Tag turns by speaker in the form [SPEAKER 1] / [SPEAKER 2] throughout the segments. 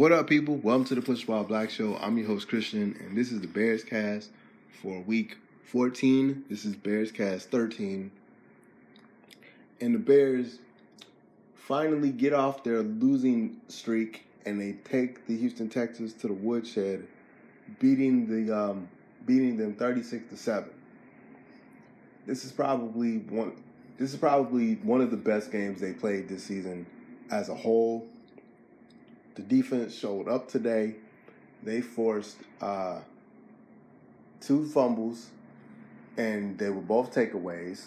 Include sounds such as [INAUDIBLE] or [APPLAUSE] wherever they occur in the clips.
[SPEAKER 1] What up, people? Welcome to the Push Ball Black Show. I'm your host, Christian, and this is the Bears cast for week 14. This is Bears cast 13. And the Bears finally get off their losing streak and they take the Houston Texans to the woodshed, beating the um, beating them 36 to 7. This is probably one this is probably one of the best games they played this season as a whole. The defense showed up today. They forced uh, two fumbles, and they were both takeaways.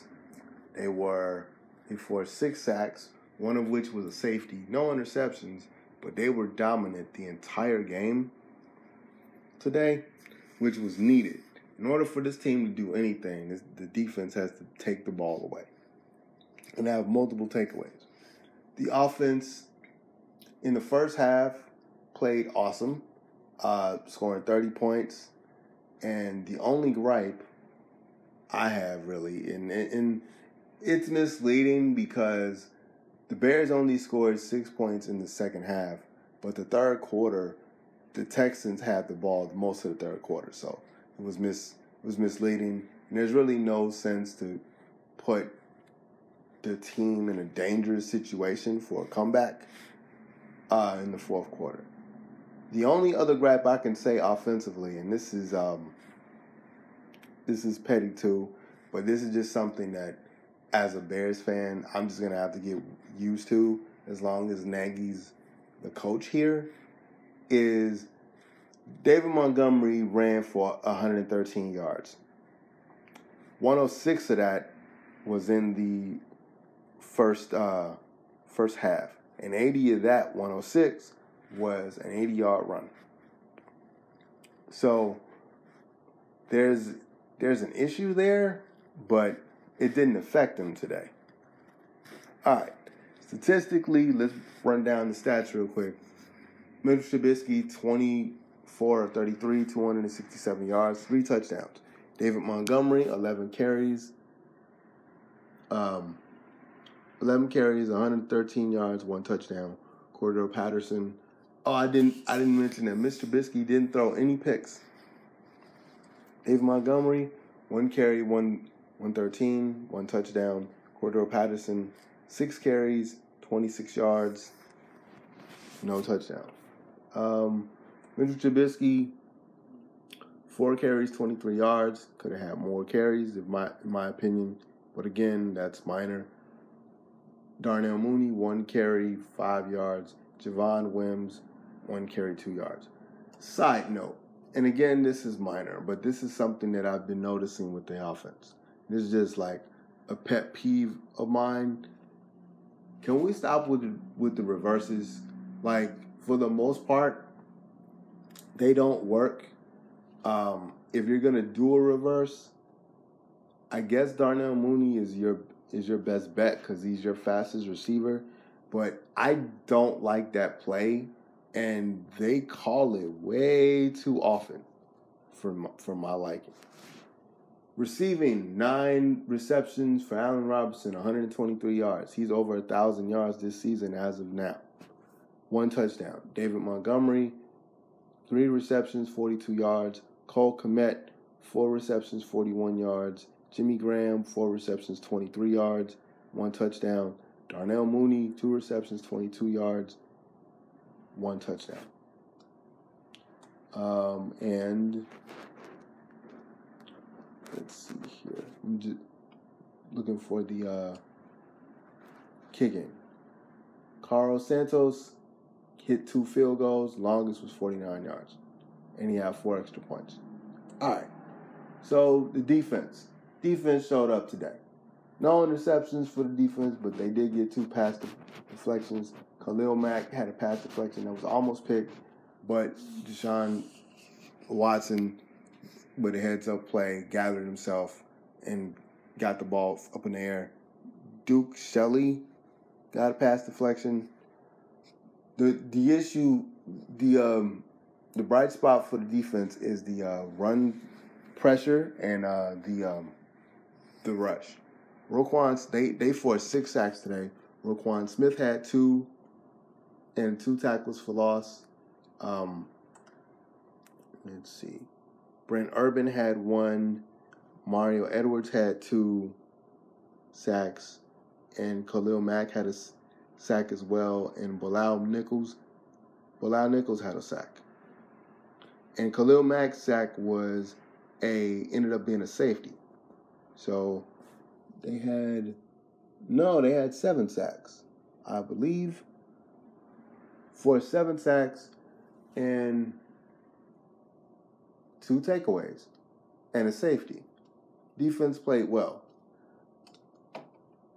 [SPEAKER 1] They were they forced six sacks, one of which was a safety. No interceptions, but they were dominant the entire game today, which was needed. In order for this team to do anything, the defense has to take the ball away and have multiple takeaways. The offense in the first half played awesome, uh, scoring 30 points. And the only gripe I have really, and, and it's misleading because the Bears only scored six points in the second half, but the third quarter, the Texans had the ball most of the third quarter, so it was mis it was misleading. And there's really no sense to put the team in a dangerous situation for a comeback uh, in the fourth quarter. The only other gripe I can say offensively, and this is um, this is petty too, but this is just something that, as a Bears fan, I'm just gonna have to get used to as long as Nagy's the coach here. Is David Montgomery ran for 113 yards. 106 of that was in the first uh, first half, and 80 of that 106 was an 80 yard run. So there's there's an issue there, but it didn't affect him today. All right, statistically, let's run down the stats real quick. Mitchell Trubisky, 24 of 33, 267 yards, three touchdowns. David Montgomery, 11 carries, um, 11 carries, 113 yards, one touchdown. Cordarrelle Patterson. Oh, I didn't I didn't mention that Mr. Trubisky didn't throw any picks. Dave Montgomery, one carry, one 113, one touchdown. Cordarrelle Patterson, six carries, 26 yards, no touchdown. Um, Mitchell Trubisky, four carries, 23 yards. Could have had more carries, in my in my opinion, but again, that's minor. Darnell Mooney, one carry, five yards. Javon Wims, one carry, two yards. Side note, and again, this is minor, but this is something that I've been noticing with the offense. This is just like a pet peeve of mine. Can we stop with the, with the reverses? Like for the most part, they don't work. Um, if you're gonna do a reverse, I guess Darnell Mooney is your is your best bet because he's your fastest receiver. But I don't like that play, and they call it way too often for my, for my liking. Receiving nine receptions for Allen Robinson, 123 yards. He's over a thousand yards this season as of now. One touchdown. David Montgomery, three receptions, 42 yards. Cole Kmet, four receptions, 41 yards. Jimmy Graham, four receptions, 23 yards, one touchdown. Darnell Mooney, two receptions, 22 yards, one touchdown. Um, and let's see here. I'm just looking for the uh, kicking. Cairo Santos hit two field goals. Longest was 49 yards. And he had four extra points. All right. So the defense defense showed up today. No interceptions for the defense, but they did get two pass deflections. Khalil Mack had a pass deflection that was almost picked, but Deshaun Watson, with a heads up play, gathered himself and got the ball up in the air. Duke Shelley got a pass deflection. The the issue, the um, the bright spot for the defense is the uh, run pressure and uh, the um, the rush. Roquan, they they forced six sacks today. Roquan Smith had two, and two tackles for loss. Um, let's see. Brent Urban had one. Mario Edwards had two sacks, and Khalil Mack had a sack as well, and Bilal Nichols, Bilal Nichols had a sack. And Khalil Mack's sack was a ended up being a safety. So they had no, they had seven sacks, I believe. For seven sacks and two takeaways and a safety. Defense played well.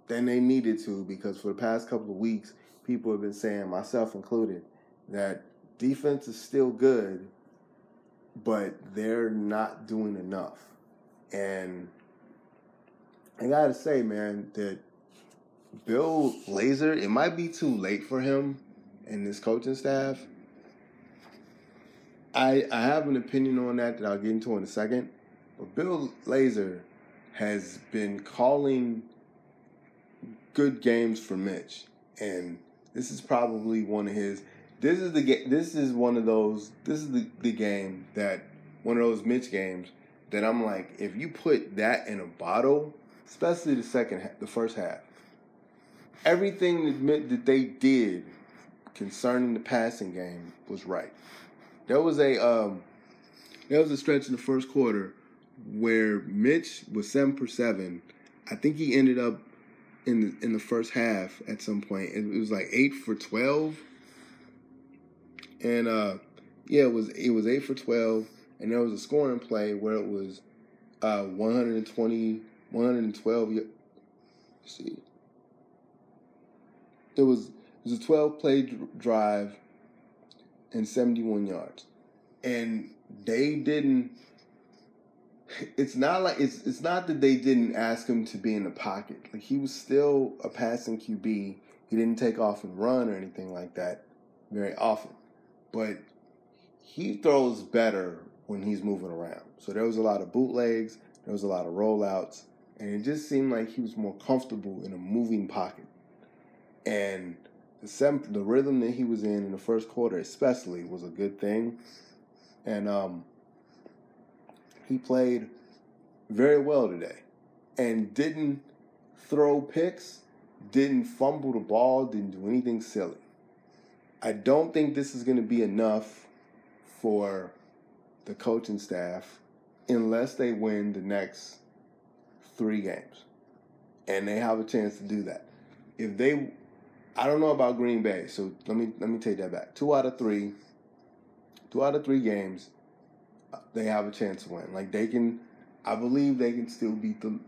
[SPEAKER 1] Then they needed to because for the past couple of weeks, people have been saying, myself included, that defense is still good, but they're not doing enough. And I gotta say, man, that Bill Lazor, it might be too late for him and his coaching staff. I I have an opinion on that that I'll get into in a second. But Bill Lazor has been calling good games for Mitch, and this is probably one of his. This is the game. This is one of those. This is the, the game that one of those Mitch games that I'm like, if you put that in a bottle, especially the second, the first half, everything that they did concerning the passing game was right. There was a um, there was a stretch in the first quarter where Mitch was seven for seven. I think he ended up in the in the first half at some point. It, was like eight for twelve, and uh, yeah, it was it was eight for twelve, and there was a scoring play where it was uh, 120, 112. see, it was it was a twelve play drive and seventy one yards, and they didn't [LAUGHS] it's not like it's it's not that they didn't ask him to be in the pocket. Like he was still a passing QB. He didn't take off and run or anything like that very often. But he throws better when he's moving around. So there was a lot of bootlegs, there was a lot of rollouts, and it just seemed like he was more comfortable in a moving pocket. And the sem- the rhythm that he was in in the first quarter, especially, was a good thing. And um, he played very well today and didn't throw picks, didn't fumble the ball, didn't do anything silly. I don't think this is going to be enough for the coaching staff unless they win the next three games. And they have a chance to do that. If they I don't know about Green Bay, so let me let me take that back. Two out of three, two out of three games, they have a chance to win. Like they can, I believe they can still beat the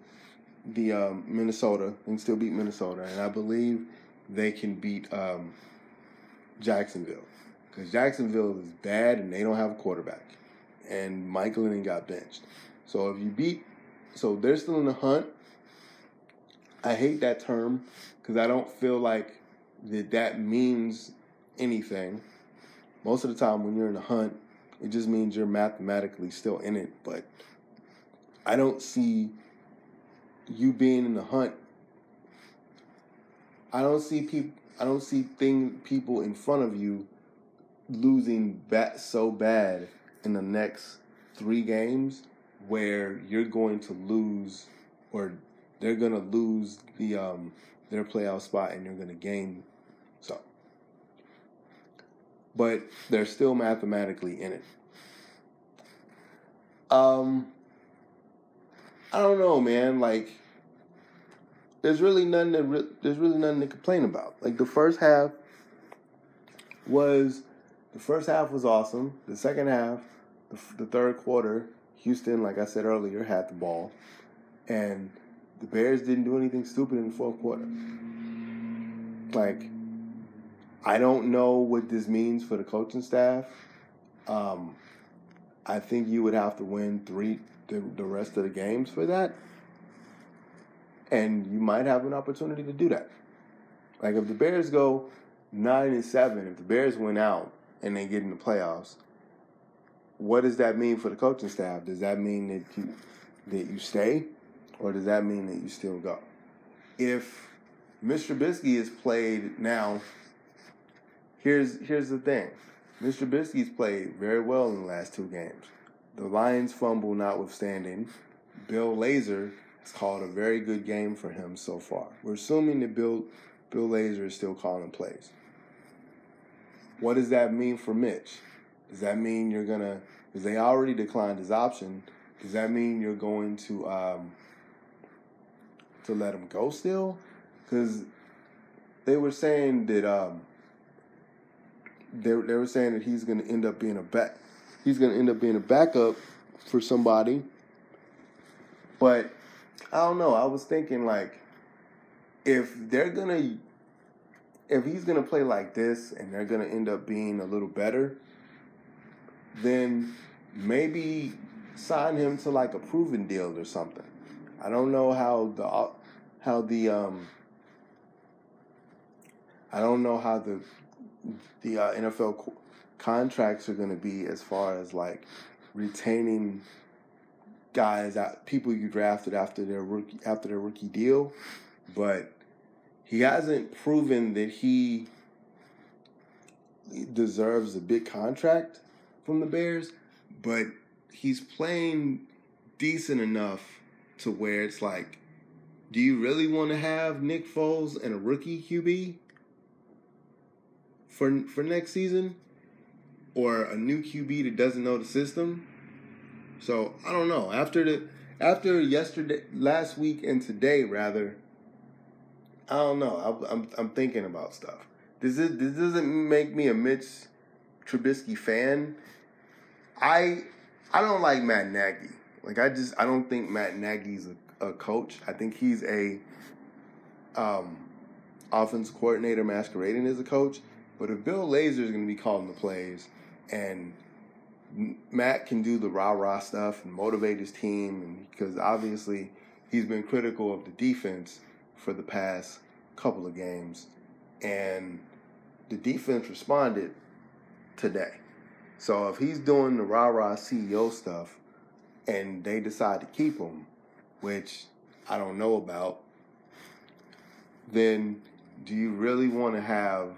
[SPEAKER 1] the um, Minnesota and still beat Minnesota, and I believe they can beat um, Jacksonville because Jacksonville is bad and they don't have a quarterback, and Mike Glennon got benched. So if you beat, so they're still in the hunt. I hate that term because I don't feel like that that means anything. Most of the time, when you're in the hunt, it just means you're mathematically still in it. But I don't see you being in the hunt. I don't see people. I don't see thing people in front of you losing bat so bad in the next three games where you're going to lose or they're going to lose the um, their playoff spot and you're going to gain so but they're still mathematically in it. Um, I don't know, man. Like, there's really nothing to re- there's really nothing to complain about. Like the first half was the first half was awesome. The second half, the, the third quarter, Houston, like I said earlier, had the ball, and the Bears didn't do anything stupid in the fourth quarter. Like I don't know what this means for the coaching staff. Um, I think you would have to win three the, the rest of the games for that, and you might have an opportunity to do that. Like if the Bears go nine and seven, if the Bears win out and they get in the playoffs, what does that mean for the coaching staff? Does that mean that you that you stay, or does that mean that you still go? If Mr. Trubisky is played now here's here's the thing. Mr. Trubisky's played very well in the last two games. The Lions fumble notwithstanding, Bill Lazor has called a very good game for him so far. We're assuming that Bill Bill Lazor is still calling plays. What does that mean for Mitch? Does that mean you're gonna? Because they already declined his option. Does that mean you're going to um, to let him go still? Because they were saying that um, they they were saying that he's to end up being a back. He's to end up being a backup for somebody. But I don't know. I was thinking like if they're gonna if he's gonna play like this and they're gonna end up being a little better, then maybe sign him to like a proven deal or something. I don't know how the how the um I don't know how the the uh, NFL co- contracts are going to be as far as like retaining guys people you drafted after their rookie after their rookie deal, but he hasn't proven that he deserves a big contract from the Bears, but he's playing decent enough to where it's like, do you really want to have Nick Foles and a rookie QB for for next season, or a new QB that doesn't know the system? So I don't know. After the after yesterday, last week, and today, rather, I don't know. I, I'm I'm thinking about stuff. This is this doesn't make me a Mitch Trubisky fan. I I don't like Matt Nagy. Like I just I don't think Matt Nagy's a, a coach. I think he's a um, offense coordinator masquerading as a coach. But if Bill Lazor is going to be calling the plays and Matt can do the rah rah stuff and motivate his team, because obviously he's been critical of the defense for the past couple of games, and the defense responded today. So if he's doing the rah rah CEO stuff, and they decide to keep him, which I don't know about, then do you really want to have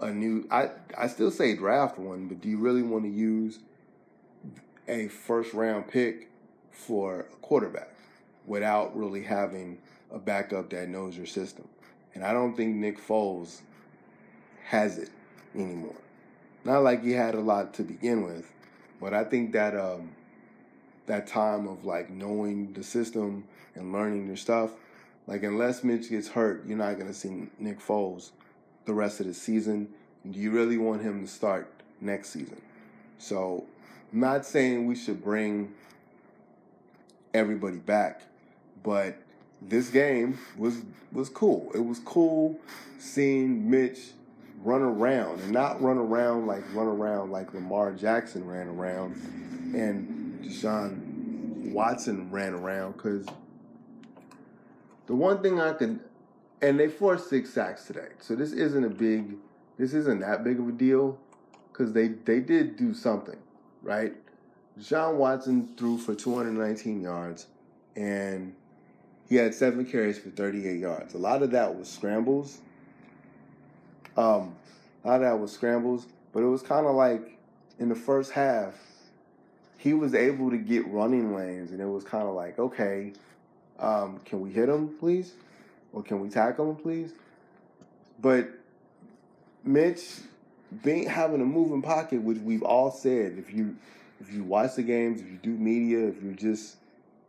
[SPEAKER 1] a new? I I still say draft one, but do you really want to use a first round pick for a quarterback without really having a backup that knows your system. And I don't think Nick Foles has it anymore. Not like he had a lot to begin with, but I think that um, that time of like knowing the system and learning your stuff, like unless Mitch gets hurt, you're not gonna see Nick Foles the rest of the season. Do you really want him to start next season? So I'm not saying we should bring everybody back, but this game was was cool. It was cool seeing Mitch run around and not run around like run around like Lamar Jackson ran around and Deshaun Watson ran around because the one thing I could and they forced six sacks today. So this isn't a big this isn't that big of a deal because they they did do something right? Deshaun Watson threw for 219 yards, and he had seven carries for 38 yards. A lot of that was scrambles. Um, a lot of that was scrambles, but it was kind of like in the first half, he was able to get running lanes, and it was kind of like, okay, um, can we hit him, please? Or can we tackle him, please? But Mitch being having a moving pocket, which we've all said, if you if you watch the games, if you do media, if you're just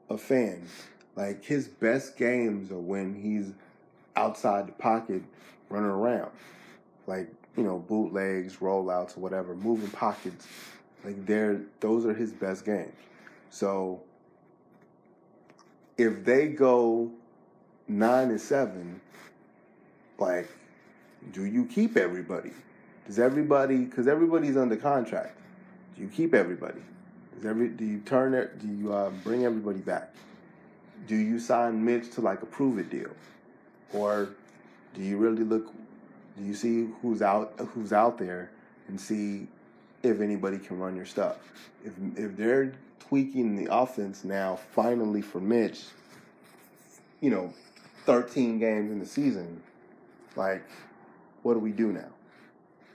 [SPEAKER 1] a fan, like his best games are when he's outside the pocket running around. Like, you know, bootlegs, rollouts, whatever, moving pockets. Like they're those are his best games. So if they go nine and seven, like, do you keep everybody? Does everybody? Because everybody's under contract. Do you keep everybody? Does every? Do you turn it? Do you uh, bring everybody back? Do you sign Mitch to like a prove it deal, or do you really look? Do you see who's out who's out there and see if anybody can run your stuff? If if they're tweaking the offense now, finally for Mitch, you know, thirteen games in the season, like, what do we do now?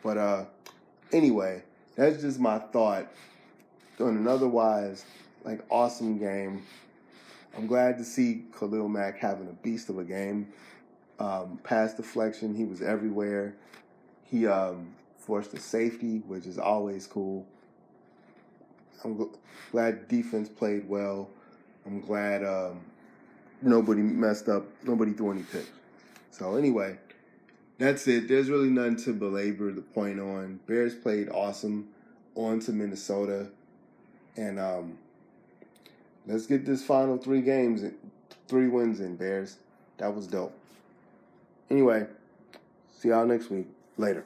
[SPEAKER 1] But uh, anyway, that's just my thought on an otherwise like awesome game. I'm glad to see Khalil Mack having a beast of a game. Um, pass deflection, he was everywhere. He um, forced a safety, which is always cool. I'm gl- glad defense played well. I'm glad um, nobody messed up. Nobody threw any picks. So anyway, that's it. There's really nothing to belabor the point on. Bears played awesome on to Minnesota, and um, let's get this final three games, three wins in Bears. That was dope. Anyway, see y'all next week. Later.